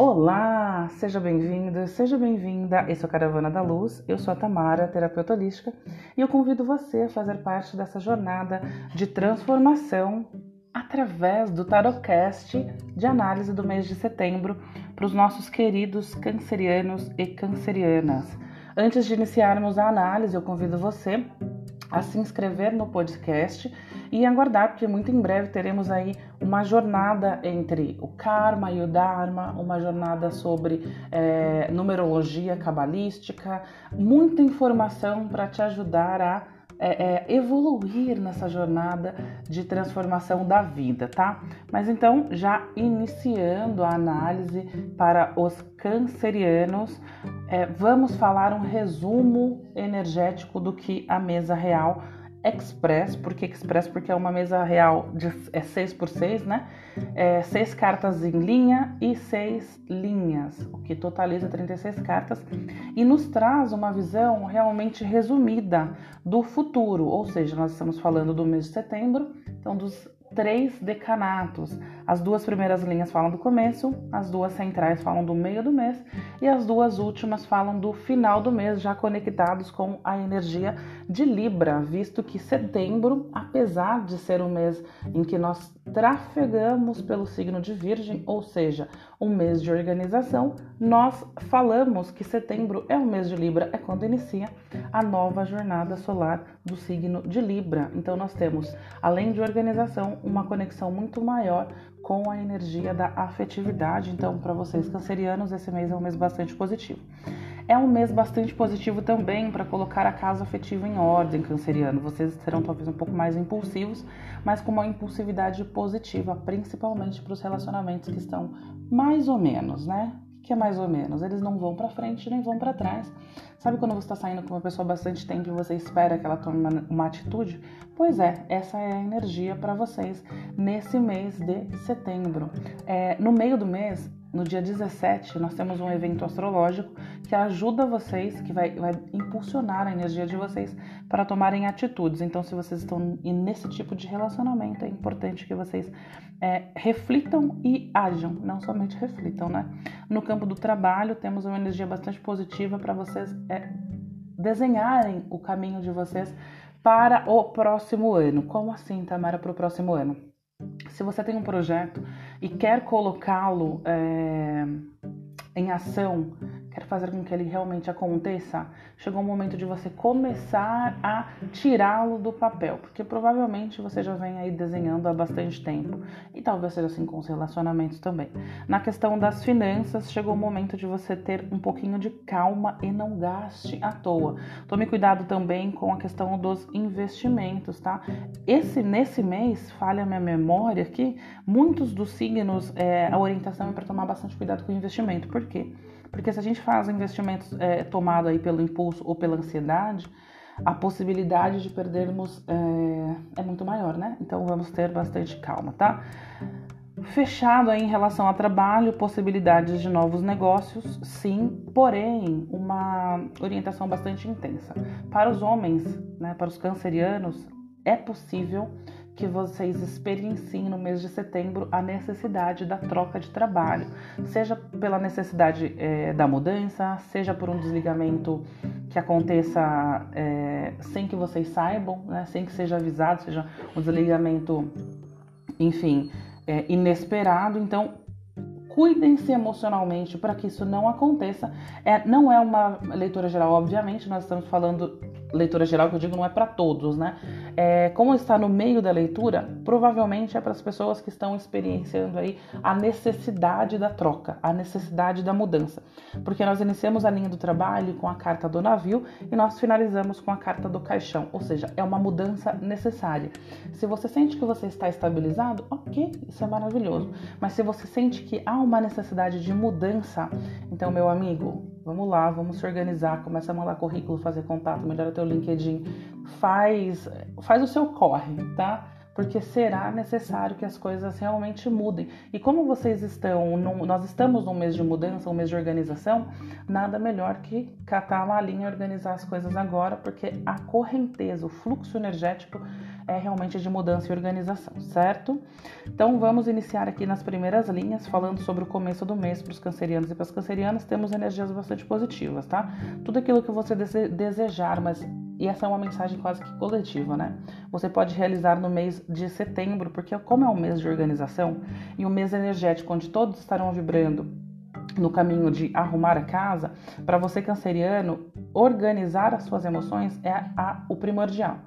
Olá, seja bem-vindo, seja bem-vinda. Esse é o Caravana da Luz. Eu sou a Tamara, terapeuta holística, e eu convido você a fazer parte dessa jornada de transformação através do Tarotcast de análise do mês de setembro para os nossos queridos cancerianos e cancerianas. Antes de iniciarmos a análise, eu convido você a se inscrever no podcast e aguardar, porque muito em breve teremos aí uma jornada entre o karma e o dharma, uma jornada sobre é, numerologia cabalística, muita informação para te ajudar a é, é, evoluir nessa jornada de transformação da vida, tá? Mas então, já iniciando a análise para os cancerianos, é, vamos falar um resumo energético do que a mesa real Express, por que Express? Porque é uma mesa real de é 6 por 6 né? É, seis cartas em linha e seis linhas, o que totaliza 36 cartas e nos traz uma visão realmente resumida do futuro, ou seja, nós estamos falando do mês de setembro, então dos três decanatos. As duas primeiras linhas falam do começo, as duas centrais falam do meio do mês e as duas últimas falam do final do mês, já conectados com a energia de Libra, visto que setembro, apesar de ser um mês em que nós trafegamos pelo signo de Virgem, ou seja, um mês de organização, nós falamos que setembro é o mês de Libra, é quando inicia a nova jornada solar do signo de Libra. Então nós temos, além de organização, uma conexão muito maior com a energia da afetividade. Então, para vocês cancerianos, esse mês é um mês bastante positivo. É um mês bastante positivo também para colocar a casa afetiva em ordem, canceriano. Vocês serão talvez um pouco mais impulsivos, mas com uma impulsividade positiva, principalmente para os relacionamentos que estão mais ou menos, né? Que é mais ou menos. Eles não vão para frente nem vão para trás. Sabe quando você está saindo com uma pessoa há bastante tempo e você espera que ela tome uma, uma atitude? Pois é, essa é a energia para vocês nesse mês de setembro. É, no meio do mês, no dia 17, nós temos um evento astrológico que ajuda vocês, que vai, vai impulsionar a energia de vocês para tomarem atitudes. Então, se vocês estão nesse tipo de relacionamento, é importante que vocês é, reflitam e ajam, não somente reflitam, né? No campo do trabalho, temos uma energia bastante positiva para vocês é, desenharem o caminho de vocês para o próximo ano. Como assim, Tamara, para o próximo ano? Se você tem um projeto e quer colocá-lo é, em ação, quer fazer com que ele realmente aconteça, chegou o momento de você começar a tirá-lo do papel, porque provavelmente você já vem aí desenhando há bastante tempo e talvez seja assim com os relacionamentos também. Na questão das finanças, chegou o momento de você ter um pouquinho de calma e não gaste à toa. Tome cuidado também com a questão dos investimentos, tá? Esse nesse mês, falha minha memória aqui, muitos dos signos, é, a orientação é para tomar bastante cuidado com o investimento. Por quê? Porque se a gente faz investimentos é, tomado aí pelo impulso ou pela ansiedade, a possibilidade de perdermos é, é, muito maior, né? Então vamos ter bastante calma, tá? Fechado aí em relação ao trabalho, possibilidades de novos negócios, sim, porém uma orientação bastante intensa. Para os homens, né, para os cancerianos, é possível que vocês experienciem no mês de setembro a necessidade da troca de trabalho, seja pela necessidade é, da mudança, seja por um desligamento que aconteça é, sem que vocês saibam, né, sem que seja avisado, seja um desligamento, enfim, é, inesperado. Então, cuidem-se emocionalmente para que isso não aconteça. É, não é uma leitura geral, obviamente, nós estamos falando leitura geral que eu digo não é para todos, né? É, como está no meio da leitura, provavelmente é para as pessoas que estão experienciando aí a necessidade da troca, a necessidade da mudança. Porque nós iniciamos a linha do trabalho com a carta do navio e nós finalizamos com a carta do caixão, ou seja, é uma mudança necessária. Se você sente que você está estabilizado, ok, isso é maravilhoso. Mas se você sente que há uma necessidade de mudança, então, meu amigo, Vamos lá, vamos se organizar, começa a mandar currículo, fazer contato, melhora teu LinkedIn, faz, faz o seu corre, tá? Porque será necessário que as coisas realmente mudem. E como vocês estão, no, nós estamos num mês de mudança, um mês de organização, nada melhor que catar a malinha e organizar as coisas agora, porque a correnteza, o fluxo energético é realmente de mudança e organização, certo? Então vamos iniciar aqui nas primeiras linhas, falando sobre o começo do mês para os cancerianos e para as cancerianas, temos energias bastante positivas, tá? Tudo aquilo que você desejar, mas e essa é uma mensagem quase que coletiva, né? Você pode realizar no mês de setembro, porque como é um mês de organização e um mês energético onde todos estarão vibrando no caminho de arrumar a casa, para você canceriano, organizar as suas emoções é a, o primordial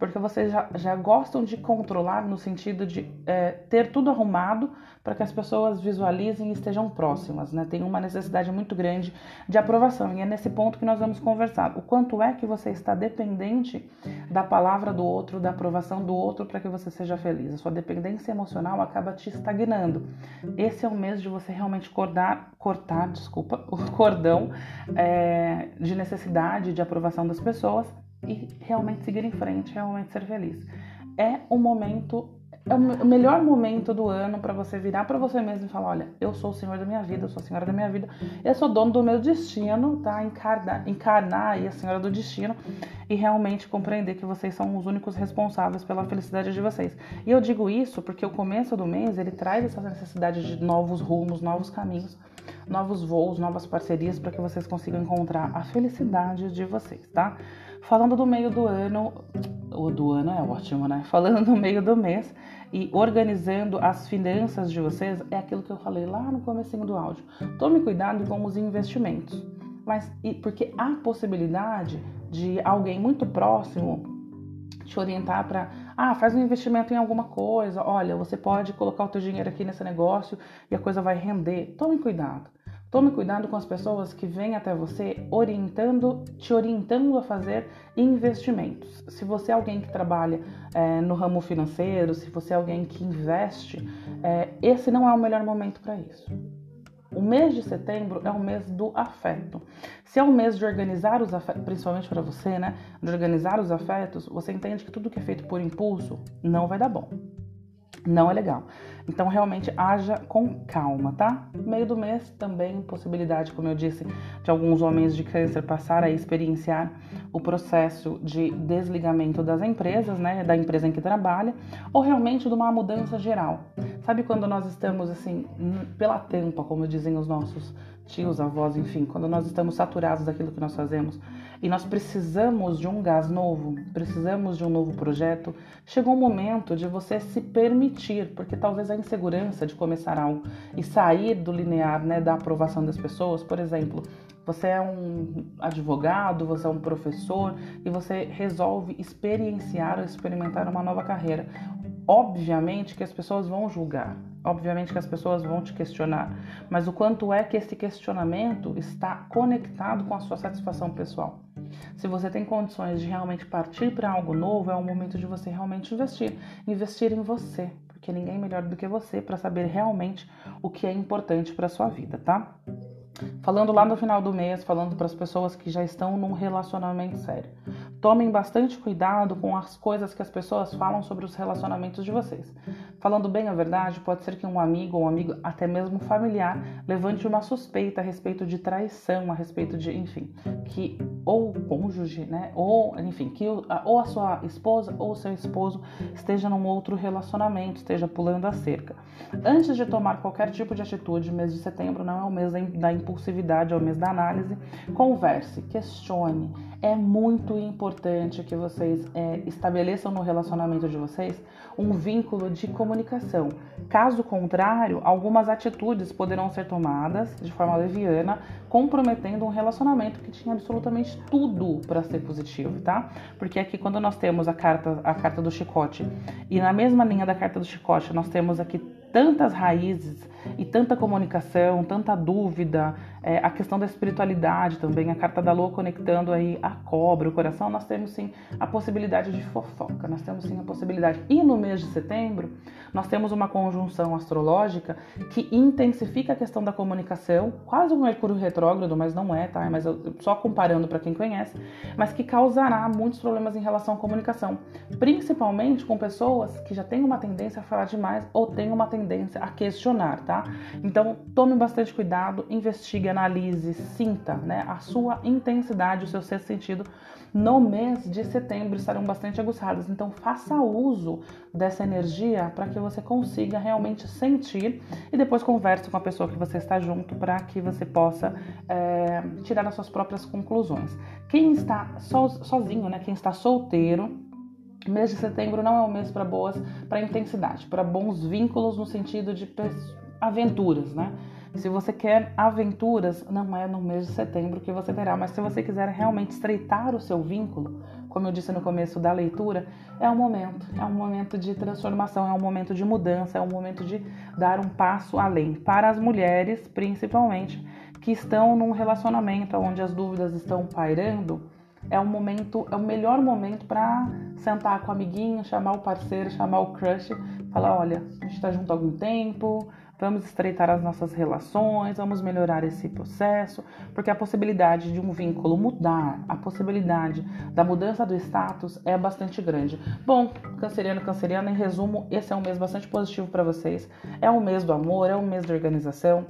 porque vocês já, já gostam de controlar no sentido de é, ter tudo arrumado para que as pessoas visualizem e estejam próximas, né? Tem uma necessidade muito grande de aprovação e é nesse ponto que nós vamos conversar. O quanto é que você está dependente da palavra do outro, da aprovação do outro para que você seja feliz. A sua dependência emocional acaba te estagnando. Esse é o mês de você realmente cortar, cortar, desculpa, o cordão é, de necessidade de aprovação das pessoas e realmente seguir em frente, realmente ser feliz. É o momento, é o melhor momento do ano para você virar para você mesmo e falar: olha, eu sou o senhor da minha vida, eu sou a senhora da minha vida, eu sou dono do meu destino, tá? Encarnar, encarnar aí a senhora do destino e realmente compreender que vocês são os únicos responsáveis pela felicidade de vocês. E eu digo isso porque o começo do mês ele traz essa necessidade de novos rumos, novos caminhos novos voos, novas parcerias para que vocês consigam encontrar a felicidade de vocês, tá? Falando do meio do ano, o do ano é ótimo, né? Falando do meio do mês e organizando as finanças de vocês, é aquilo que eu falei lá no comecinho do áudio. Tome cuidado com os investimentos. Mas porque há possibilidade de alguém muito próximo te orientar para, ah, faz um investimento em alguma coisa, olha, você pode colocar o teu dinheiro aqui nesse negócio e a coisa vai render. Tome cuidado. Tome cuidado com as pessoas que vêm até você orientando, te orientando a fazer investimentos. Se você é alguém que trabalha é, no ramo financeiro, se você é alguém que investe, é, esse não é o melhor momento para isso. O mês de setembro é o mês do afeto. Se é um mês de organizar os afetos, principalmente para você, né? De organizar os afetos, você entende que tudo que é feito por impulso não vai dar bom. Não é legal. Então, realmente, haja com calma, tá? Meio do mês também, possibilidade, como eu disse, de alguns homens de câncer passar a experienciar o processo de desligamento das empresas, né? Da empresa em que trabalha, ou realmente de uma mudança geral. Sabe quando nós estamos, assim, pela tampa, como dizem os nossos tios, avós, enfim, quando nós estamos saturados daquilo que nós fazemos. E nós precisamos de um gás novo, precisamos de um novo projeto, chegou o momento de você se permitir, porque talvez a insegurança de começar algo e sair do linear, né, da aprovação das pessoas, por exemplo, você é um advogado, você é um professor e você resolve experienciar ou experimentar uma nova carreira. Obviamente que as pessoas vão julgar, obviamente que as pessoas vão te questionar, mas o quanto é que esse questionamento está conectado com a sua satisfação pessoal? Se você tem condições de realmente partir para algo novo, é o momento de você realmente investir, investir em você, porque ninguém é melhor do que você para saber realmente o que é importante para sua vida, tá? Falando lá no final do mês, falando para as pessoas que já estão num relacionamento sério. Tomem bastante cuidado com as coisas que as pessoas falam sobre os relacionamentos de vocês. Falando bem a verdade, pode ser que um amigo ou um amigo, até mesmo familiar, levante uma suspeita a respeito de traição, a respeito de, enfim, que ou o cônjuge, né, ou, enfim, que ou a sua esposa ou o seu esposo esteja num outro relacionamento, esteja pulando a cerca. Antes de tomar qualquer tipo de atitude, mês de setembro não é o mês da impulsividade, é o mês da análise. Converse, questione. É muito importante que vocês é, estabeleçam no relacionamento de vocês um vínculo de comunicação. Caso contrário, algumas atitudes poderão ser tomadas de forma leviana, comprometendo um relacionamento que tinha absolutamente tudo para ser positivo, tá? Porque aqui quando nós temos a carta, a carta do chicote e na mesma linha da carta do chicote nós temos aqui tantas raízes e tanta comunicação, tanta dúvida, é, a questão da espiritualidade também, a carta da lua conectando aí a cobra, o coração, nós temos sim a possibilidade de fofoca, nós temos sim a possibilidade. E no mês de setembro, nós temos uma conjunção astrológica que intensifica a questão da comunicação, quase um Mercúrio retrógrado, mas não é, tá? Mas eu, só comparando para quem conhece, mas que causará muitos problemas em relação à comunicação, principalmente com pessoas que já têm uma tendência a falar demais ou têm uma tendência a questionar, tá? Então, tome bastante cuidado, investigue, analise, sinta, né, a sua intensidade, o seu sexto sentido no mês de setembro estarão bastante aguçadas. Então, faça uso dessa energia para que você consiga realmente sentir e depois converse com a pessoa que você está junto para que você possa é, tirar as suas próprias conclusões. Quem está so, sozinho, né, quem está solteiro, mês de setembro não é um mês para boas, para intensidade, para bons vínculos no sentido de aventuras, né? Se você quer aventuras, não é no mês de setembro que você terá, mas se você quiser realmente estreitar o seu vínculo, como eu disse no começo da leitura, é um momento, é um momento de transformação, é um momento de mudança, é um momento de dar um passo além. Para as mulheres, principalmente, que estão num relacionamento onde as dúvidas estão pairando, é um momento, é o melhor momento para sentar com o amiguinho, chamar o parceiro, chamar o crush, falar, olha, a gente está junto há algum tempo, vamos estreitar as nossas relações, vamos melhorar esse processo, porque a possibilidade de um vínculo mudar, a possibilidade da mudança do status é bastante grande. Bom, canceriano, canceriana, em resumo, esse é um mês bastante positivo para vocês. É um mês do amor, é um mês de organização.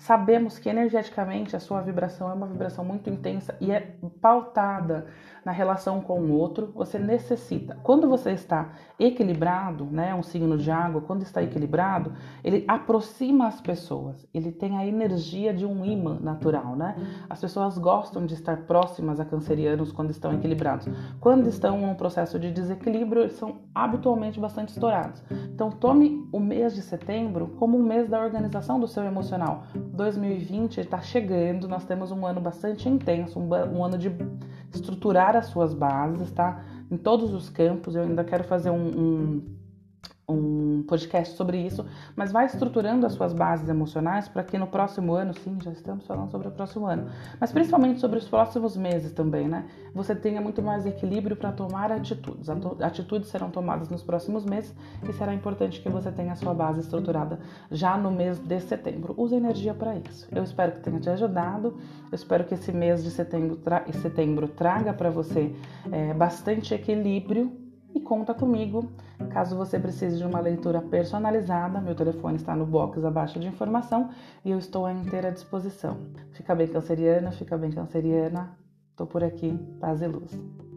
Sabemos que energeticamente a sua vibração é uma vibração muito intensa e é pautada na relação com o outro. Você necessita. Quando você está equilibrado, né, um signo de água, quando está equilibrado, ele aproxima as pessoas. Ele tem a energia de um imã natural, né? As pessoas gostam de estar próximas a cancerianos quando estão equilibrados. Quando estão num processo de desequilíbrio, eles são habitualmente bastante estourados. Então, tome o mês de setembro como um mês da organização do seu emocional 2020 está chegando, nós temos um ano bastante intenso, um, um, ano de estruturar as suas bases, tá? Em todos os campos, eu ainda quero fazer um, um um podcast sobre isso, mas vai estruturando as suas bases emocionais para que no próximo ano, sim, já estamos falando sobre o próximo ano, mas principalmente sobre os próximos meses também, né? Você tenha muito mais equilíbrio para tomar atitudes. Atitudes serão tomadas nos próximos meses e será importante que você tenha a sua base estruturada já no mês de setembro. Use energia para isso. Eu espero que tenha te ajudado. Eu espero que esse mês de setembro, tra setembro traga para você é, bastante equilíbrio conta comigo caso você precise de uma leitura personalizada. Meu telefone está no box abaixo de informação e eu estou à inteira disposição. Fica bem canceriana, fica bem canceriana. Tô por aqui, paz e luz.